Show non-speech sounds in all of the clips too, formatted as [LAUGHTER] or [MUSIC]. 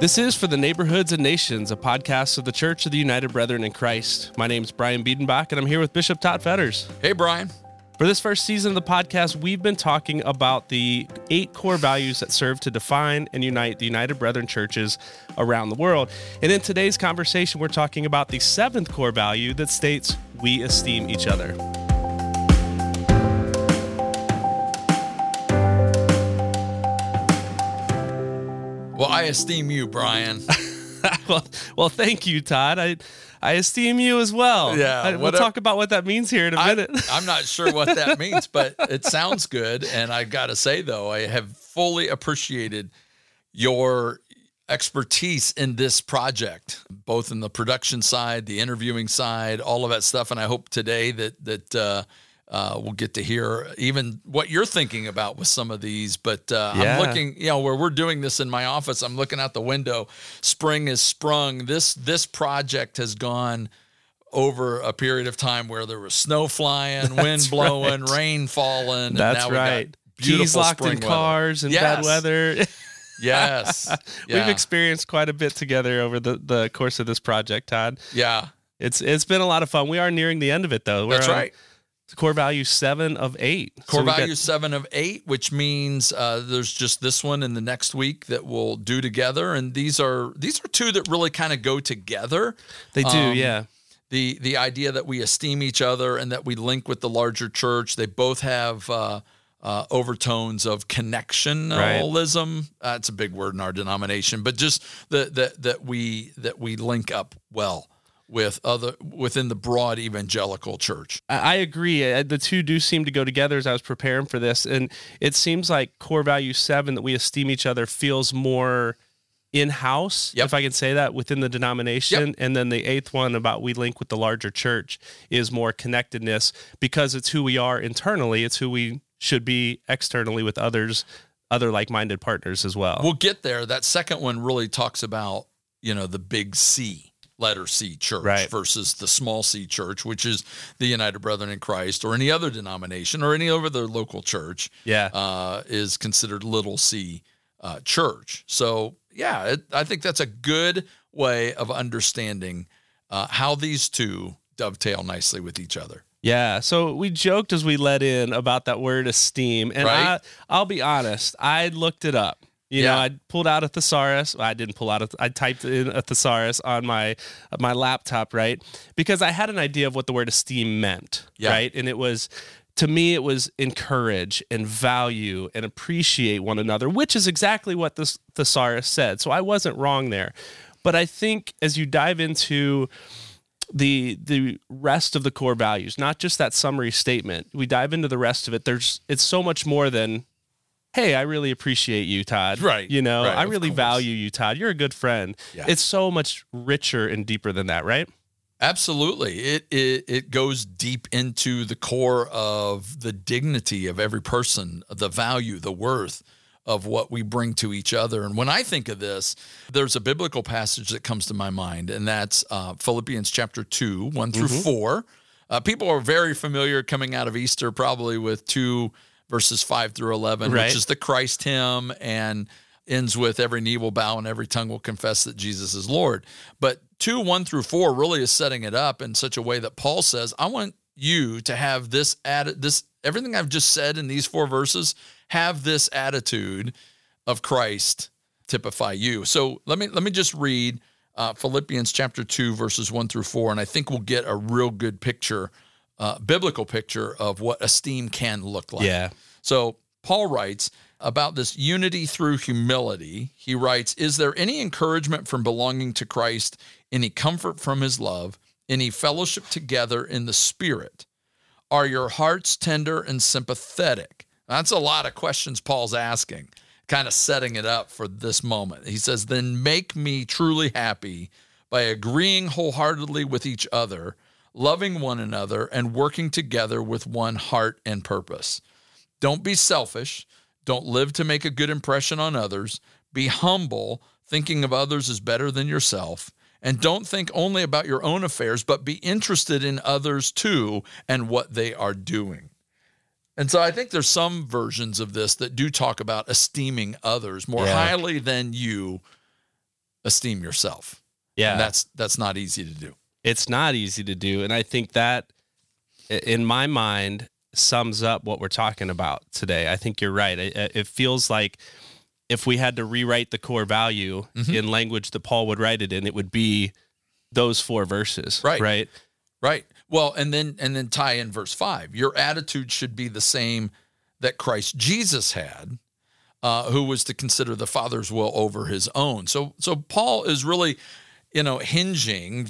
This is For the Neighborhoods and Nations, a podcast of the Church of the United Brethren in Christ. My name is Brian Biedenbach, and I'm here with Bishop Todd Fetters. Hey, Brian. For this first season of the podcast, we've been talking about the eight core values that serve to define and unite the United Brethren churches around the world. And in today's conversation, we're talking about the seventh core value that states we esteem each other. I esteem you, Brian. [LAUGHS] well, well, thank you, Todd. I I esteem you as well. Yeah, I, we'll talk about what that means here in a minute. [LAUGHS] I, am not sure what that means, but it sounds good. And I got to say, though, I have fully appreciated your expertise in this project, both in the production side, the interviewing side, all of that stuff. And I hope today that that uh, uh, we'll get to hear even what you're thinking about with some of these. But uh, yeah. I'm looking, you know, where we're doing this in my office, I'm looking out the window. Spring has sprung. This this project has gone over a period of time where there was snow flying, [LAUGHS] wind blowing, right. rain falling. That's and now right. Keys locked in cars and yes. bad weather. [LAUGHS] yes, [LAUGHS] yeah. we've experienced quite a bit together over the, the course of this project, Todd. Yeah, it's it's been a lot of fun. We are nearing the end of it, though. We're That's right. Core value seven of eight. Core so value got- seven of eight, which means uh, there's just this one in the next week that we'll do together, and these are these are two that really kind of go together. They do, um, yeah. The the idea that we esteem each other and that we link with the larger church. They both have. Uh, uh, overtones of connectionalism. Right. That's a big word in our denomination, but just that that that we that we link up well with other within the broad evangelical church. I agree. Uh, the two do seem to go together as I was preparing for this, and it seems like core value seven that we esteem each other feels more in house, yep. if I can say that, within the denomination. Yep. And then the eighth one about we link with the larger church is more connectedness because it's who we are internally. It's who we should be externally with others, other like minded partners as well. We'll get there. That second one really talks about, you know, the big C letter C church right. versus the small C church, which is the United Brethren in Christ or any other denomination or any other local church. Yeah, uh, is considered little C uh, church. So yeah, it, I think that's a good way of understanding uh, how these two dovetail nicely with each other. Yeah, so we joked as we let in about that word esteem, and right? I, I'll be honest, I looked it up. You yeah. know, I pulled out a thesaurus. I didn't pull out. A, I typed in a thesaurus on my my laptop, right? Because I had an idea of what the word esteem meant, yeah. right? And it was to me it was encourage and value and appreciate one another, which is exactly what this thesaurus said. So I wasn't wrong there. But I think as you dive into the the rest of the core values, not just that summary statement, we dive into the rest of it. There's it's so much more than hey, I really appreciate you, Todd. Right. You know, right, I really value you, Todd. You're a good friend. Yeah. It's so much richer and deeper than that, right? Absolutely. It, it it goes deep into the core of the dignity of every person, the value, the worth of what we bring to each other. And when I think of this, there's a biblical passage that comes to my mind, and that's uh, Philippians chapter 2, 1 through mm-hmm. 4. Uh, people are very familiar coming out of Easter, probably with two verses 5 through 11, right. which is the Christ hymn and ends with every knee will bow and every tongue will confess that Jesus is Lord. But 2 1 through 4 really is setting it up in such a way that Paul says, I want you to have this added this everything I've just said in these four verses have this attitude of Christ typify you. So let me let me just read uh, Philippians chapter 2 verses 1 through 4 and I think we'll get a real good picture uh, biblical picture of what esteem can look like. Yeah. So Paul writes about this unity through humility. He writes, Is there any encouragement from belonging to Christ, any comfort from his love, any fellowship together in the Spirit? Are your hearts tender and sympathetic? That's a lot of questions Paul's asking, kind of setting it up for this moment. He says, Then make me truly happy by agreeing wholeheartedly with each other loving one another, and working together with one heart and purpose. Don't be selfish. Don't live to make a good impression on others. Be humble, thinking of others as better than yourself. And don't think only about your own affairs, but be interested in others too and what they are doing. And so I think there's some versions of this that do talk about esteeming others more yeah. highly than you esteem yourself. Yeah. And that's that's not easy to do. It's not easy to do. And I think that in my mind sums up what we're talking about today. I think you're right. It, it feels like if we had to rewrite the core value mm-hmm. in language that Paul would write it in, it would be those four verses. Right. Right. Right. Well, and then and then tie in verse five. Your attitude should be the same that Christ Jesus had, uh, who was to consider the Father's will over his own. So so Paul is really, you know, hinging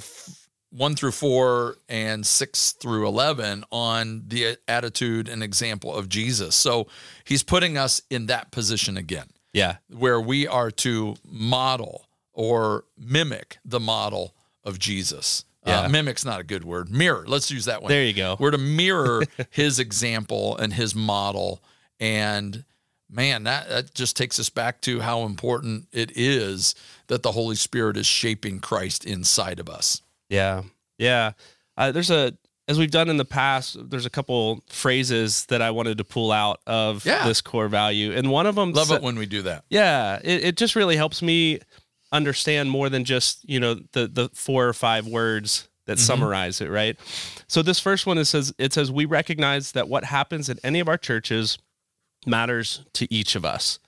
one through four and six through eleven on the attitude and example of Jesus. So he's putting us in that position again. Yeah. Where we are to model or mimic the model of Jesus. Uh, yeah. Uh, mimic's not a good word. Mirror. Let's use that one. There you go. We're to mirror [LAUGHS] his example and his model. And man, that, that just takes us back to how important it is that the Holy Spirit is shaping Christ inside of us. Yeah. Yeah. Uh, there's a as we've done in the past, there's a couple phrases that I wanted to pull out of yeah. this core value. And one of them Love it when we do that. Yeah. It, it just really helps me understand more than just, you know, the the four or five words that mm-hmm. summarize it, right? So this first one it says it says we recognize that what happens in any of our churches matters to each of us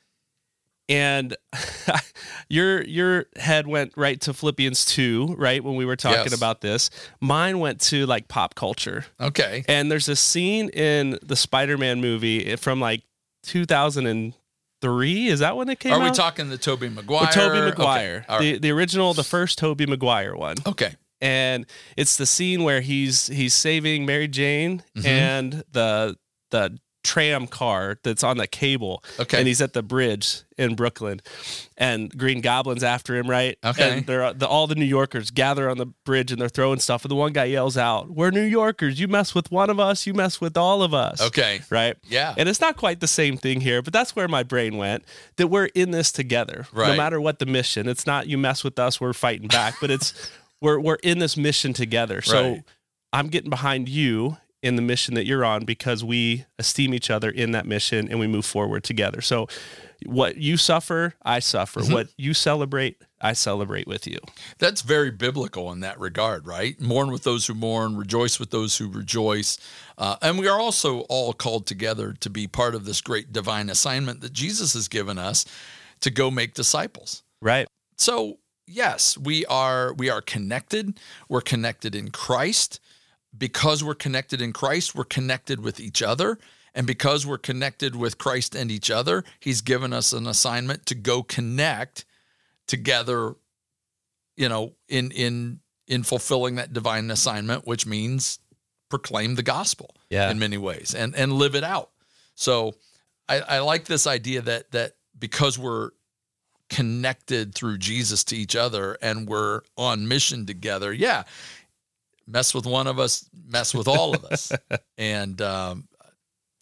and [LAUGHS] your your head went right to Philippians 2, right? When we were talking yes. about this. Mine went to like pop culture. Okay. And there's a scene in the Spider-Man movie from like 2003. Is that when it came Are out? we talking the Tobey Maguire? The Tobey Maguire. Okay. The the original, the first Tobey Maguire one. Okay. And it's the scene where he's he's saving Mary Jane mm-hmm. and the the tram car that's on the cable. Okay. And he's at the bridge in Brooklyn, and Green Goblin's after him, right? Okay. And they're the, all the New Yorkers gather on the bridge and they're throwing stuff. And the one guy yells out, "We're New Yorkers. You mess with one of us, you mess with all of us." Okay. Right. Yeah. And it's not quite the same thing here, but that's where my brain went. That we're in this together, right. no matter what the mission. It's not you mess with us, we're fighting back, but it's [LAUGHS] we're we're in this mission together. So. Right. I'm getting behind you in the mission that you're on because we esteem each other in that mission and we move forward together. So, what you suffer, I suffer. Mm-hmm. What you celebrate, I celebrate with you. That's very biblical in that regard, right? Mourn with those who mourn, rejoice with those who rejoice. Uh, and we are also all called together to be part of this great divine assignment that Jesus has given us to go make disciples. Right. So, yes, we are we are connected. We're connected in Christ because we're connected in Christ, we're connected with each other. And because we're connected with Christ and each other, He's given us an assignment to go connect together, you know, in in in fulfilling that divine assignment, which means proclaim the gospel yeah. in many ways and and live it out. So I, I like this idea that that because we're connected through Jesus to each other and we're on mission together, yeah, mess with one of us, mess with all of us. [LAUGHS] and um,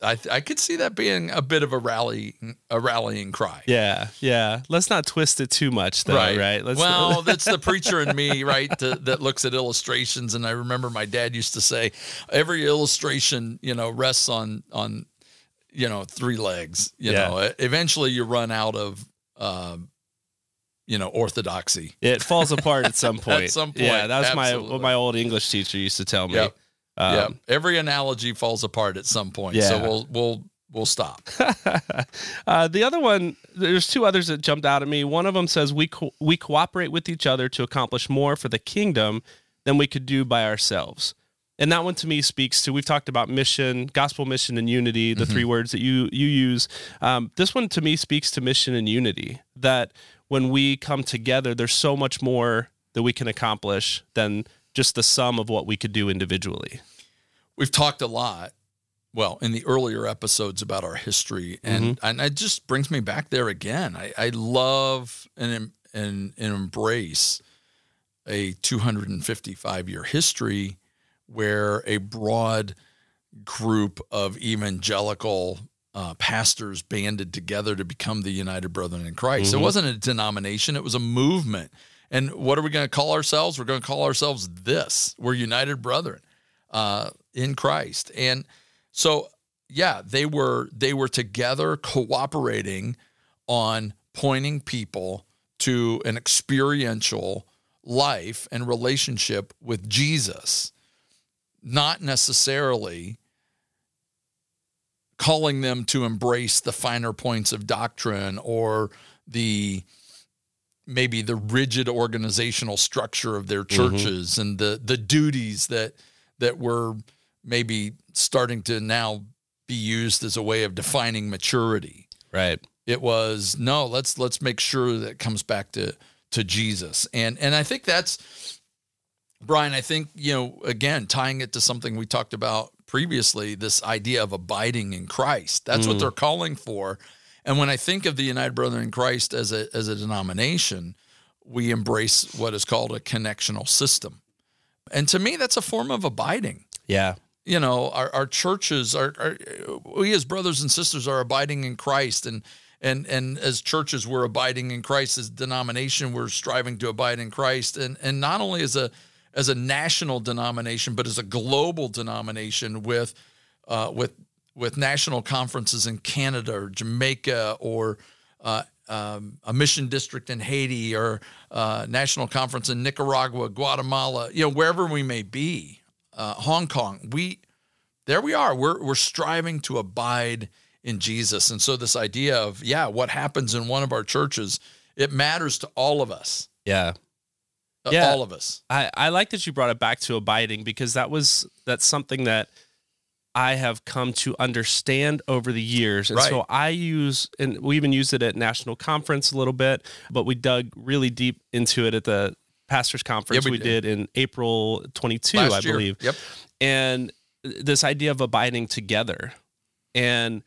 I I could see that being a bit of a rally a rallying cry. Yeah, yeah. Let's not twist it too much, though. Right. right? Let's, well, [LAUGHS] that's the preacher in me, right? To, that looks at illustrations, and I remember my dad used to say, every illustration, you know, rests on on you know three legs. You yeah. know, eventually you run out of. Um, you know orthodoxy. It falls apart at some [LAUGHS] point. at some point, yeah. That's my what my old English teacher used to tell me. Yep. Um, yep. Every analogy falls apart at some point. Yeah. So we'll we'll we'll stop. [LAUGHS] uh, the other one, there's two others that jumped out at me. One of them says we co- we cooperate with each other to accomplish more for the kingdom than we could do by ourselves. And that one to me speaks to we've talked about mission, gospel mission, and unity, the mm-hmm. three words that you you use. Um, this one to me speaks to mission and unity. That when we come together, there's so much more that we can accomplish than just the sum of what we could do individually. We've talked a lot, well, in the earlier episodes about our history, and mm-hmm. and it just brings me back there again. I, I love and and and embrace a 255 year history where a broad group of evangelical uh, pastors banded together to become the United Brethren in Christ. Mm-hmm. It wasn't a denomination, it was a movement. And what are we going to call ourselves? We're going to call ourselves this. We're United Brethren uh, in Christ. And so, yeah, they were they were together cooperating on pointing people to an experiential life and relationship with Jesus, not necessarily calling them to embrace the finer points of doctrine or the maybe the rigid organizational structure of their mm-hmm. churches mm-hmm. and the the duties that that were maybe starting to now be used as a way of defining maturity. Right. It was no, let's let's make sure that it comes back to to Jesus. And and I think that's Brian, I think, you know, again, tying it to something we talked about previously, this idea of abiding in Christ. That's mm. what they're calling for. And when I think of the United Brethren in Christ as a as a denomination, we embrace what is called a connectional system. And to me, that's a form of abiding. Yeah. You know, our, our churches are, are we as brothers and sisters are abiding in Christ and and and as churches we're abiding in Christ as denomination we're striving to abide in Christ and and not only as a as a national denomination but as a global denomination with uh, with with national conferences in Canada or Jamaica or uh, um, a mission district in Haiti or uh, national conference in Nicaragua, Guatemala, you know, wherever we may be, uh, Hong Kong, we there we are. We're we're striving to abide in Jesus, and so this idea of yeah, what happens in one of our churches, it matters to all of us. Yeah. Uh, yeah. All of us. I, I like that you brought it back to abiding because that was that's something that I have come to understand over the years. And right. so I use, and we even used it at national conference a little bit, but we dug really deep into it at the pastors conference yeah, we, we did. in April 22, Last I believe. Yep. And this idea of abiding together. And,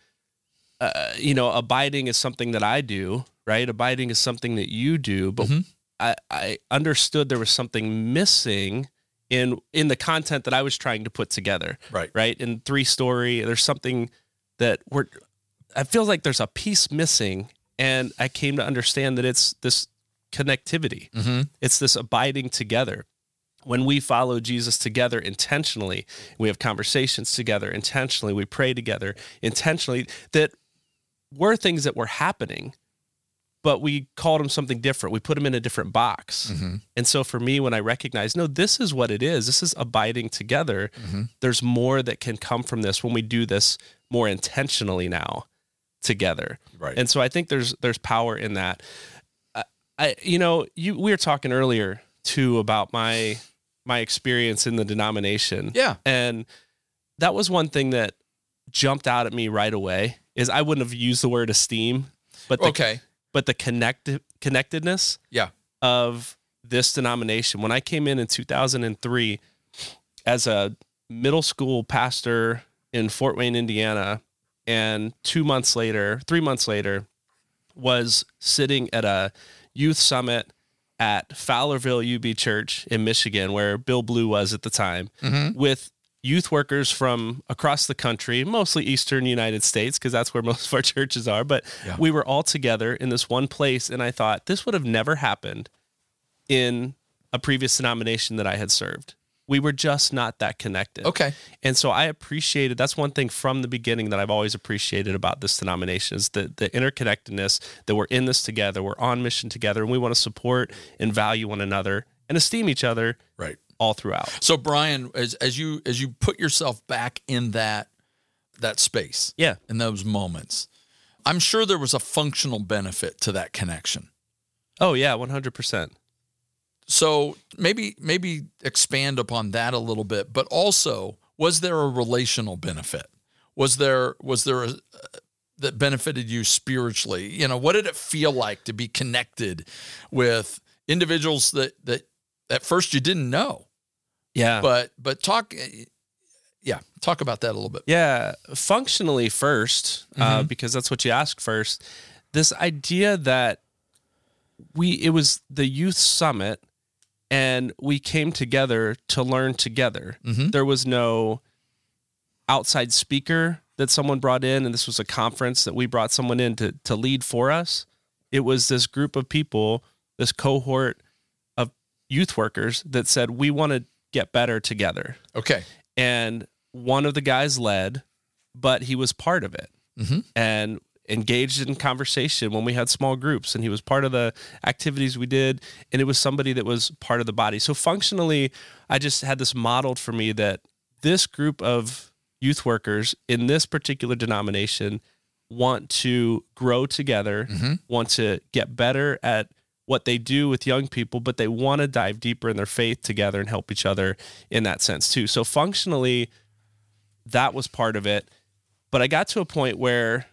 uh, you know, abiding is something that I do, right? Abiding is something that you do. But mm-hmm. I, I understood there was something missing in in the content that I was trying to put together. Right. Right. In three story, there's something that we're I feel like there's a piece missing. And I came to understand that it's this connectivity. Mm-hmm. It's this abiding together. When we follow Jesus together intentionally, we have conversations together intentionally, we pray together intentionally, that were things that were happening but we called them something different. We put them in a different box. Mm-hmm. And so for me, when I recognize, no, this is what it is, this is abiding together, mm-hmm. there's more that can come from this when we do this more intentionally now together. Right. And so I think there's there's power in that. I, I you know, you we were talking earlier too about my my experience in the denomination. Yeah. And that was one thing that jumped out at me right away is I wouldn't have used the word esteem, but the, okay but the connect connectedness yeah. of this denomination. When I came in in 2003 as a middle school pastor in Fort Wayne, Indiana, and two months later, three months later, was sitting at a youth summit at Fowlerville UB Church in Michigan, where Bill Blue was at the time, mm-hmm. with youth workers from across the country, mostly Eastern United States, because that's where [LAUGHS] most of our churches are. But yeah. we were all together in this one place. And I thought this would have never happened in a previous denomination that I had served. We were just not that connected. Okay. And so I appreciated that's one thing from the beginning that I've always appreciated about this denomination is the, the interconnectedness that we're in this together. We're on mission together and we want to support and value one another and esteem each other. Right all throughout. So Brian, as as you as you put yourself back in that that space, yeah, in those moments, I'm sure there was a functional benefit to that connection. Oh yeah, one hundred percent. So maybe maybe expand upon that a little bit, but also was there a relational benefit? Was there was there a that benefited you spiritually? You know, what did it feel like to be connected with individuals that that at first you didn't know? Yeah. But but talk yeah, talk about that a little bit. Yeah, functionally 1st uh, mm-hmm. uh, because that's what you ask first. This idea that we it was the youth summit and we came together to learn together. Mm-hmm. There was no outside speaker that someone brought in and this was a conference that we brought someone in to to lead for us. It was this group of people, this cohort of youth workers that said we want to get better together. Okay. And one of the guys led, but he was part of it. Mm-hmm. And engaged in conversation when we had small groups and he was part of the activities we did and it was somebody that was part of the body so functionally i just had this modeled for me that this group of youth workers in this particular denomination want to grow together mm-hmm. want to get better at what they do with young people but they want to dive deeper in their faith together and help each other in that sense too so functionally that was part of it but i got to a point where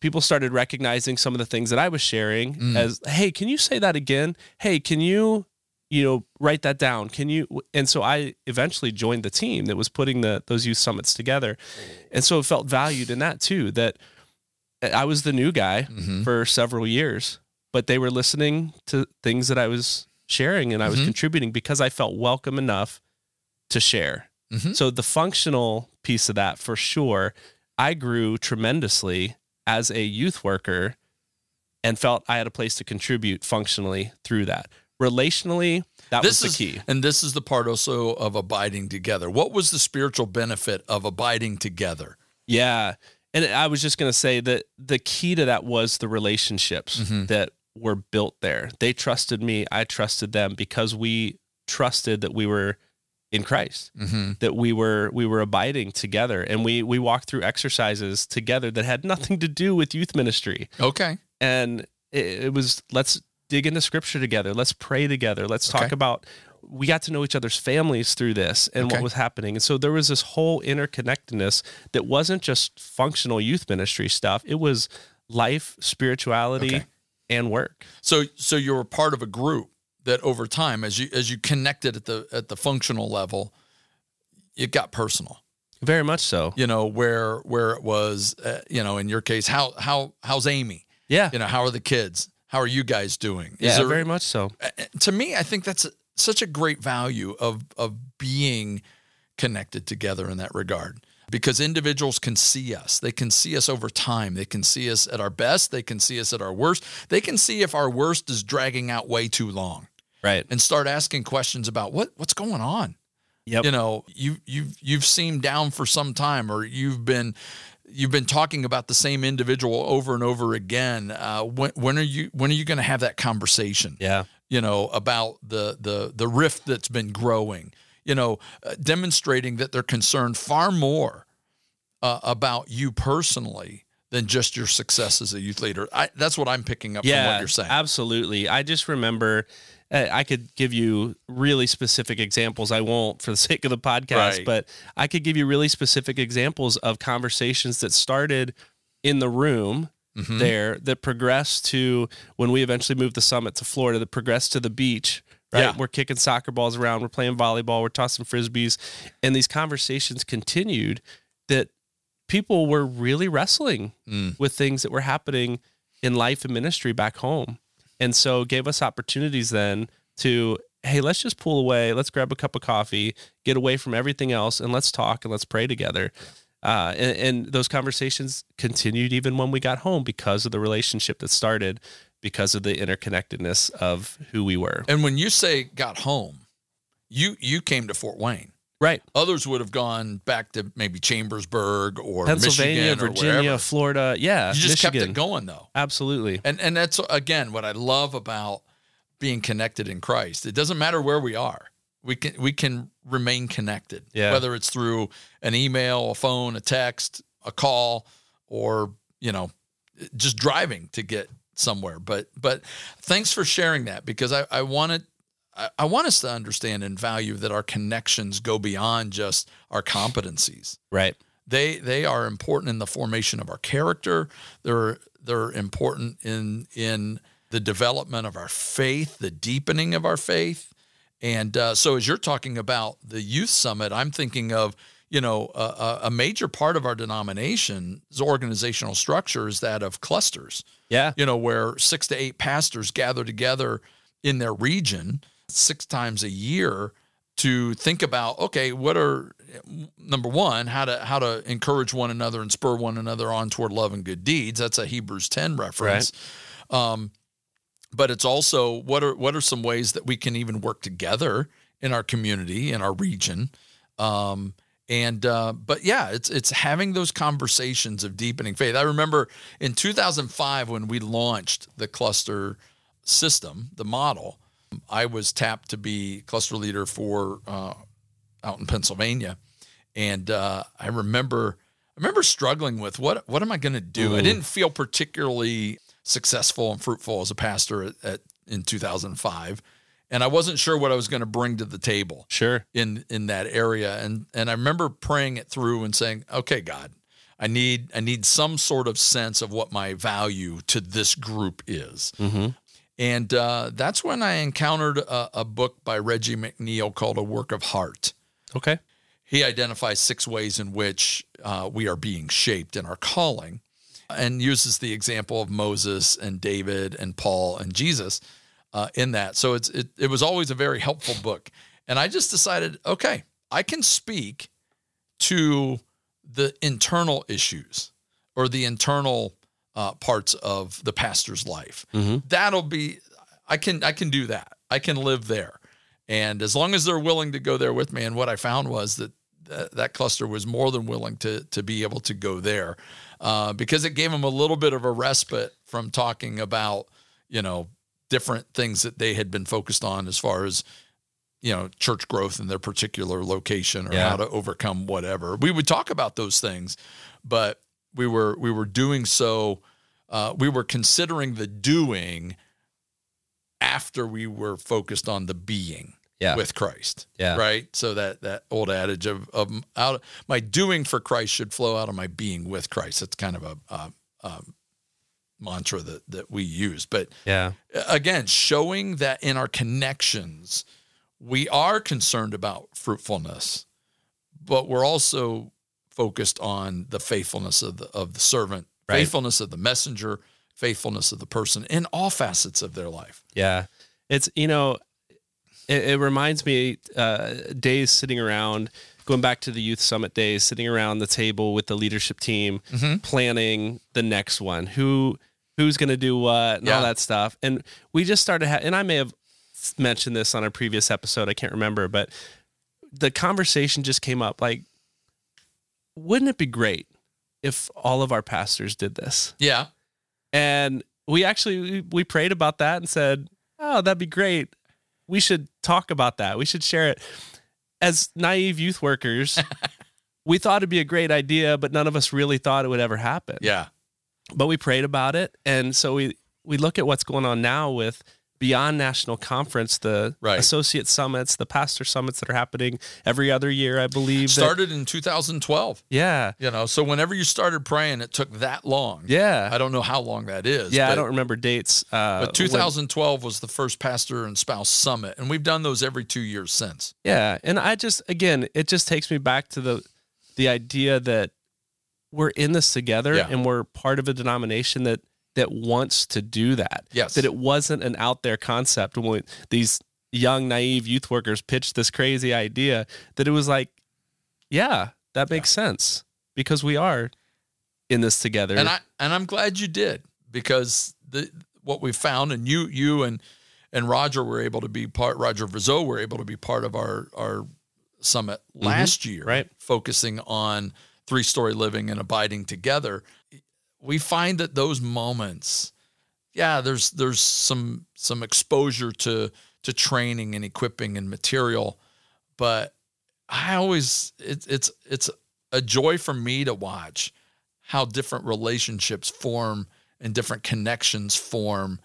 people started recognizing some of the things that I was sharing mm. as, hey, can you say that again? Hey, can you, you know, write that down? Can you? And so I eventually joined the team that was putting the those youth summits together, and so it felt valued in that too. That I was the new guy mm-hmm. for several years, but they were listening to things that I was sharing and I was mm-hmm. contributing because I felt welcome enough to share. Mm-hmm. So the functional piece of that for sure, I grew tremendously as a youth worker and felt I had a place to contribute functionally through that. Relationally, that this was the is, key. And this is the part also of abiding together. What was the spiritual benefit of abiding together? Yeah. And I was just going to say that the key to that was the relationships mm-hmm. that were built there. They trusted me, I trusted them because we trusted that we were in Christ. Mm-hmm. That we were we were abiding together and we we walked through exercises together that had nothing to do with youth ministry. Okay. And it, it was let's dig into scripture together. Let's pray together. Let's talk okay. about we got to know each other's families through this and okay. what was happening. And so there was this whole interconnectedness that wasn't just functional youth ministry stuff. It was life, spirituality, okay. And work. So so you were part of a group that over time, as you as you connected at the at the functional level, it got personal. Very much so. You know where where it was. Uh, you know, in your case, how how how's Amy? Yeah. You know, how are the kids? How are you guys doing? Is yeah, there, very much so. Uh, uh, to me, I think that's a, such a great value of of being connected together in that regard because individuals can see us. They can see us over time. They can see us at our best. They can see us at our worst. They can see if our worst is dragging out way too long right and start asking questions about what what's going on yep. you know you you've you've seemed down for some time or you've been you've been talking about the same individual over and over again uh, when when are you when are you going to have that conversation yeah you know about the the the rift that's been growing you know uh, demonstrating that they're concerned far more uh, about you personally than just your success as a youth leader. I, that's what I'm picking up yeah, from what you're saying. Absolutely. I just remember I could give you really specific examples. I won't for the [LAUGHS] sake of the podcast, right. but I could give you really specific examples of conversations that started in the room mm-hmm. there that progressed to when we eventually moved the summit to Florida, that progressed to the beach. Right. Yeah. We're kicking soccer balls around, we're playing volleyball, we're tossing frisbees. And these conversations continued that people were really wrestling mm. with things that were happening in life and ministry back home and so gave us opportunities then to hey let's just pull away let's grab a cup of coffee get away from everything else and let's talk and let's pray together uh, and, and, those conversations continued even when we got home because of the relationship that started because of the interconnectedness of who we were and when you say got home you you came to fort wayne Right. Others would have gone back to maybe Chambersburg or Pennsylvania, Michigan Virginia, or Florida. Yeah. You just Michigan. kept it going though. Absolutely. And and that's again what I love about being connected in Christ. It doesn't matter where we are. We can we can remain connected. Yeah. Whether it's through an email, a phone, a text, a call, or, you know, just driving to get somewhere. But but thanks for sharing that because I, I wanted I, I want us to understand and value that our connections go beyond just our competencies. Right. They they are important in the formation of our character. They're they're important in in the development of our faith, the deepening of our faith. And uh, so, as you're talking about the youth summit, I'm thinking of you know a, a major part of our denomination's organizational structure is that of clusters. Yeah, you know where six to eight pastors gather together in their region six times a year to think about okay what are number one how to how to encourage one another and spur one another on toward love and good deeds that's a hebrews 10 reference right. um, but it's also what are what are some ways that we can even work together in our community in our region um, And uh, but yeah, it's it's having those conversations of deepening faith. I remember in 2005 when we launched the cluster system, the model. I was tapped to be cluster leader for uh, out in Pennsylvania, and uh, I remember I remember struggling with what what am I going to do? Mm. I didn't feel particularly successful and fruitful as a pastor at, at in 2005 and I wasn't sure what I was going to bring to the table. Sure. In in that area and and I remember praying it through and saying, "Okay, God, I need I need some sort of sense of what my value to this group is." Mm-hmm. And uh, that's when I encountered a, a, book by Reggie McNeal called A Work of Heart. Okay. He identifies six ways in which uh, we are being shaped in our calling and uses the example of Moses and David and Paul and Jesus uh, in that. So it's it, it was always a very helpful book. And I just decided, okay, I can speak to the internal issues or the internal uh, parts of the pastor's life. Mm-hmm. That'll be I can I can do that. I can live there. And as long as they're willing to go there with me, and what I found was that th- that cluster was more than willing to to be able to go there, uh, because it gave them a little bit of a respite from talking about you know different things that they had been focused on as far as you know church growth in their particular location or yeah. how to overcome whatever we would talk about those things but we were we were doing so uh, we were considering the doing after we were focused on the being yeah. with Christ. Yeah. Right. So that that old adage of of out my doing for Christ should flow out of my being with Christ. It's kind of a, a, a mantra that that we use. But yeah, again, showing that in our connections, we are concerned about fruitfulness, but we're also focused on the faithfulness of the of the servant, right. faithfulness of the messenger, faithfulness of the person in all facets of their life. Yeah, it's you know, it, it reminds me uh, days sitting around going back to the youth summit days, sitting around the table with the leadership team, mm-hmm. planning the next one. Who who's going to do what and yeah. all that stuff. And we just started, ha- and I may have mentioned this on a previous episode. I can't remember, but the conversation just came up like, wouldn't it be great if all of our pastors did this? Yeah. And we actually we prayed about that and said, "Oh, that'd be great. We should talk about that. We should share it." As naive youth workers, [LAUGHS] we thought it'd be a great idea, but none of us really thought it would ever happen. Yeah but we prayed about it, and so we we look at what's going on now with beyond national conference, the right. associate summits, the pastor summits that are happening every other year, I believe. Started that, in 2012. Yeah. You know, so whenever you started praying, it took that long. Yeah. I don't know how long that is. Yeah, but, I don't remember dates. Uh, but 2012 when, was the first pastor and spouse summit, and we've done those every two years since. Yeah. And I just, again, it just takes me back to the, the idea that we're in this together yeah. and we're part of a denomination that that wants to do that. Yes. That it wasn't an out there concept when these young naive youth workers pitched this crazy idea that it was like, yeah, that makes yeah. sense because we are in this together. And I and I'm glad you did because the what we found and you you and and Roger were able to be part Roger Vizot were able to be part of our our summit mm-hmm. last mm-hmm. year, right? Focusing on three story living and abiding together, we find that those moments, yeah, there's there's some some exposure to to training and equipping and material, but I always it's it's it's a joy for me to watch how different relationships form and different connections form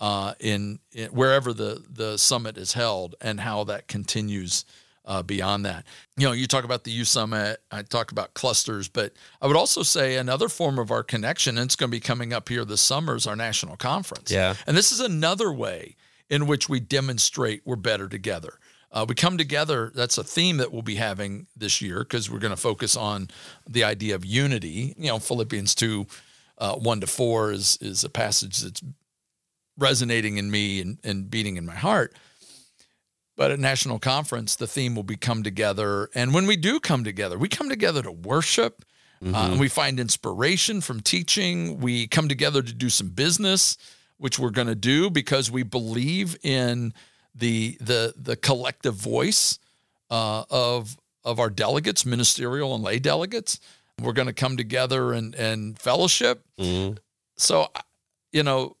uh, in, in, wherever the the summit is held and how that continues uh, beyond that. You know, you talk about the Youth Summit, I talk about clusters, but I would also say another form of our connection, and it's going to be coming up here this summer, is our national conference. Yeah. And this is another way in which we demonstrate we're better together. Uh, we come together. That's a theme that we'll be having this year because we're going to focus on the idea of unity. You know, Philippians 2 uh, 1 to 4 is, is a passage that's resonating in me and, and beating in my heart. But at National Conference, the theme will be come together. And when we do come together, we come together to worship. Uh, mm-hmm. Uh, we find inspiration from teaching. We come together to do some business, which we're going to do because we believe in the the the collective voice uh, of of our delegates, ministerial and lay delegates. We're going to come together and and fellowship. Mm. So, you know,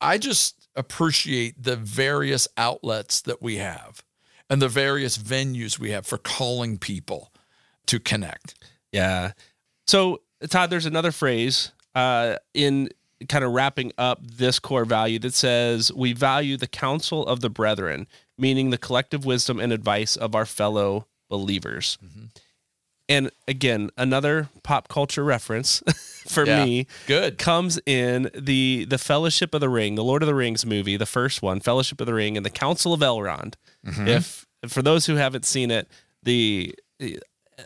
I just appreciate the various outlets that we have and the various venues we have for calling people to connect. Yeah. So, Todd, there's another phrase uh, in kind of wrapping up this core value that says we value the counsel of the brethren, meaning the collective wisdom and advice of our fellow believers. Mm-hmm. And again, another pop culture reference [LAUGHS] for yeah, me good comes in the the Fellowship of the Ring, the Lord of the Rings movie, the first one, Fellowship of the Ring, and the Council of Elrond. Mm-hmm. If for those who haven't seen it, the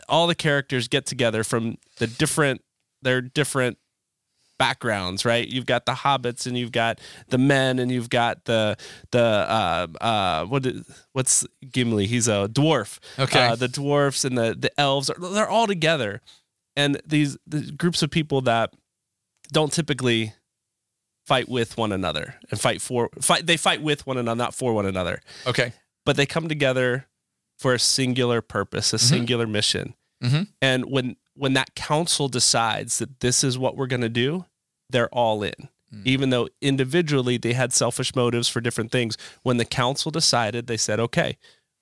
all the characters get together from the different their different backgrounds, right? You've got the hobbits and you've got the men and you've got the the uh uh what is, what's Gimli? He's a dwarf. Okay. Uh, the dwarfs and the the elves are they're all together. And these the groups of people that don't typically fight with one another and fight for fight they fight with one another, not for one another. Okay. But they come together for a singular purpose, a mm-hmm. singular mission. Mm-hmm. And when when that council decides that this is what we're going to do, they're all in. Mm-hmm. Even though individually they had selfish motives for different things, when the council decided, they said, "Okay,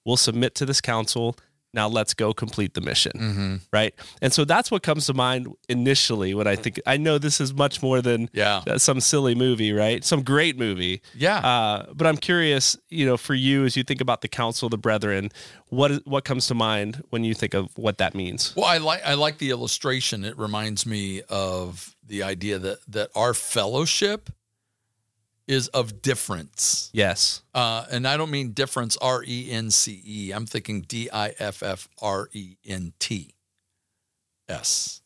we'll submit to this council now let's go complete the mission mm-hmm. right? And so that's what comes to mind initially when i think i know this is much more than yeah. some silly movie right? Some great movie. Yeah. Uh, but i'm curious you know for you as you think about the counsel of the brethren what what comes to mind when you think of what that means? Well i like i like the illustration. It reminds me of the idea that that our fellowship is of difference. Yes. Uh, and I don't mean difference, R E N C E. I'm thinking D I F F R E N T S.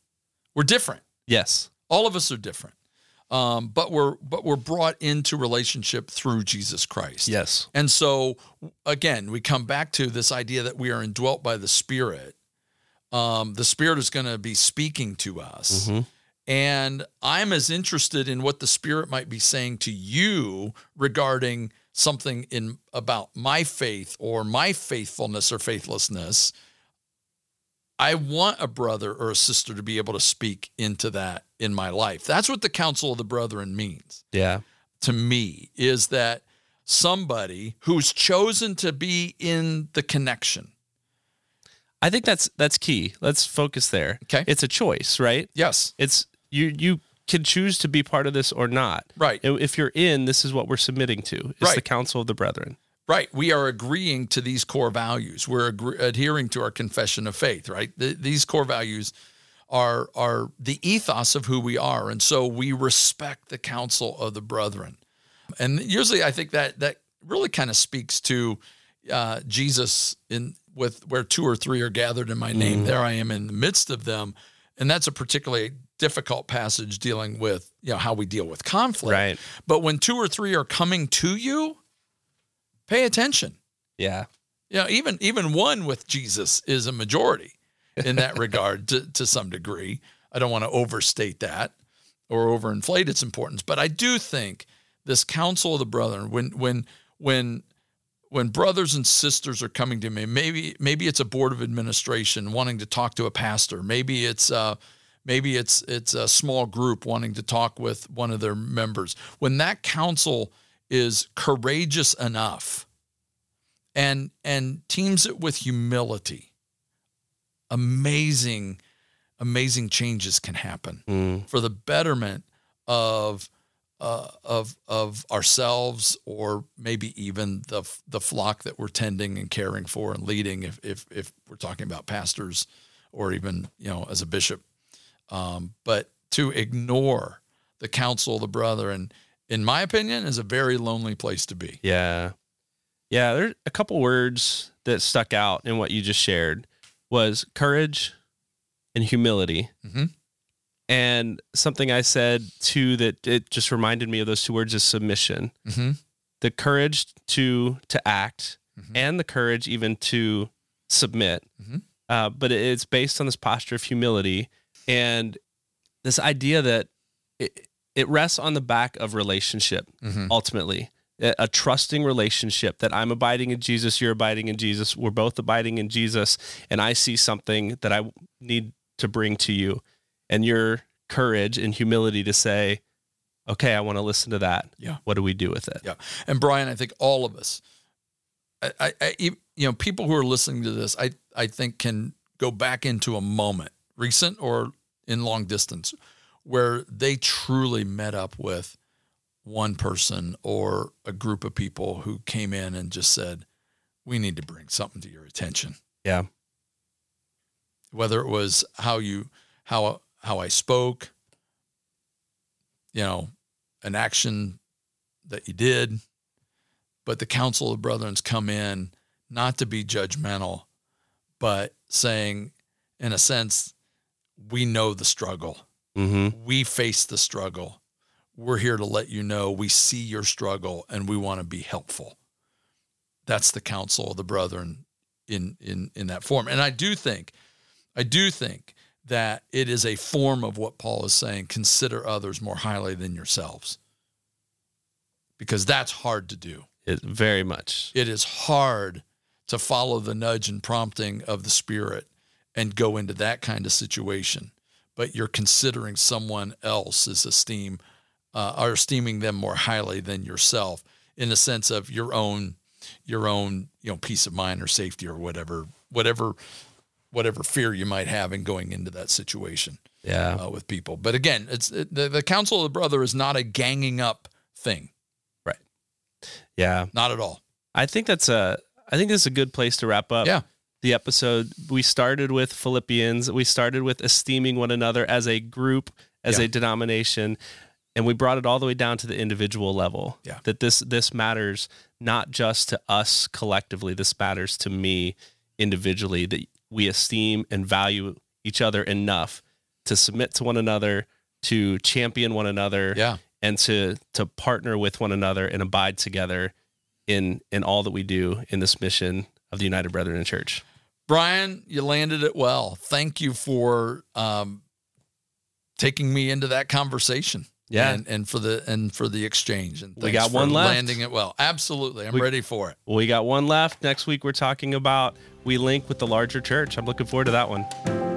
We're different. Yes. All of us are different. Um, but we're but we're brought into relationship through Jesus Christ. Yes. And so again, we come back to this idea that we are indwelt by the Spirit. Um, the Spirit is going to be speaking to us. Mm-hmm and I'm as interested in what the Spirit might be saying to you regarding something in about my faith or my faithfulness or faithlessness. I want a brother or a sister to be able to speak into that in my life. That's what the counsel of the brethren means. Yeah. To me, is that somebody who's chosen to be in the connection. I think that's that's key. Let's focus there. Okay. It's a choice, right? Yes. It's you you can choose to be part of this or not. Right. If you're in, this is what we're submitting to. It's right. the counsel of the brethren. Right. We are agreeing to these core values. We're agree- adhering to our confession of faith, right? The, these core values are are the ethos of who we are. And so we respect the counsel of the brethren. And usually I think that that really kind of speaks to uh, Jesus in with where two or three are gathered in my name, mm. there I am in the midst of them. And that's a particularly difficult passage dealing with you know how we deal with conflict. Right. But when two or three are coming to you, pay attention. Yeah. You know, even even one with Jesus is a majority in that [LAUGHS] regard to, to some degree. I don't want to overstate that or overinflate its importance, but I do think this counsel of the brethren, when when when when brothers and sisters are coming to me, maybe maybe it's a board of administration wanting to talk to a pastor, maybe it's uh, maybe it's it's a small group wanting to talk with one of their members when that counsel is courageous enough and and teams it with humility amazing amazing changes can happen mm. for the betterment of uh, of of ourselves or maybe even the the flock that we're tending and caring for and leading if if if we're talking about pastors or even you know as a bishop um, but to ignore the counsel of the brother, and in my opinion, is a very lonely place to be. Yeah. Yeah. There's a couple words that stuck out in what you just shared was courage and humility. Mm-hmm. And something I said too that it just reminded me of those two words is submission. Mm-hmm. The courage to to act mm-hmm. and the courage even to submit. Mm-hmm. Uh, but it's based on this posture of humility and this idea that it, it rests on the back of relationship mm-hmm. ultimately a trusting relationship that I'm abiding in Jesus, you're abiding in Jesus, we're both abiding in Jesus, and I see something that I need to bring to you, and your courage and humility to say, okay, I want to listen to that. Yeah. What do we do with it? Yeah. And Brian, I think all of us, I, I, you know, people who are listening to this, I, I think can go back into a moment, recent or in long distance, where they truly met up with one person or a group of people who came in and just said, "We need to bring something to your attention." Yeah. Whether it was how you how how I spoke, you know, an action that you did, but the counsel of brethrens come in not to be judgmental, but saying, in a sense, we know the struggle. Mm-hmm. We face the struggle. We're here to let you know we see your struggle and we want to be helpful. That's the counsel of the brethren in in in that form. And I do think, I do think that it is a form of what Paul is saying. Consider others more highly than yourselves, because that's hard to do. It very much. It is hard to follow the nudge and prompting of the Spirit and go into that kind of situation. But you're considering someone else's esteem uh, or esteeming them more highly than yourself in the sense of your own your own you know peace of mind or safety or whatever whatever whatever fear you might have in going into that situation yeah. uh, with people. But again it's it, the, the counsel of the brother is not a ganging up thing. Right. Yeah. Not at all. I think that's a i think that's a good place to wrap up. Yeah the episode we started with philippians we started with esteeming one another as a group as yeah. a denomination and we brought it all the way down to the individual level yeah. that this this matters not just to us collectively this matters to me individually that we esteem and value each other enough to submit to one another to champion one another yeah. and to to partner with one another and abide together in in all that we do in this mission of the united brethren church brian you landed it well thank you for um, taking me into that conversation yeah, and, and for the and for the exchange. And we got one left. Landing it well. Absolutely, I'm we, ready for it. We got one left. Next week, we're talking about we link with the larger church. I'm looking forward to that one.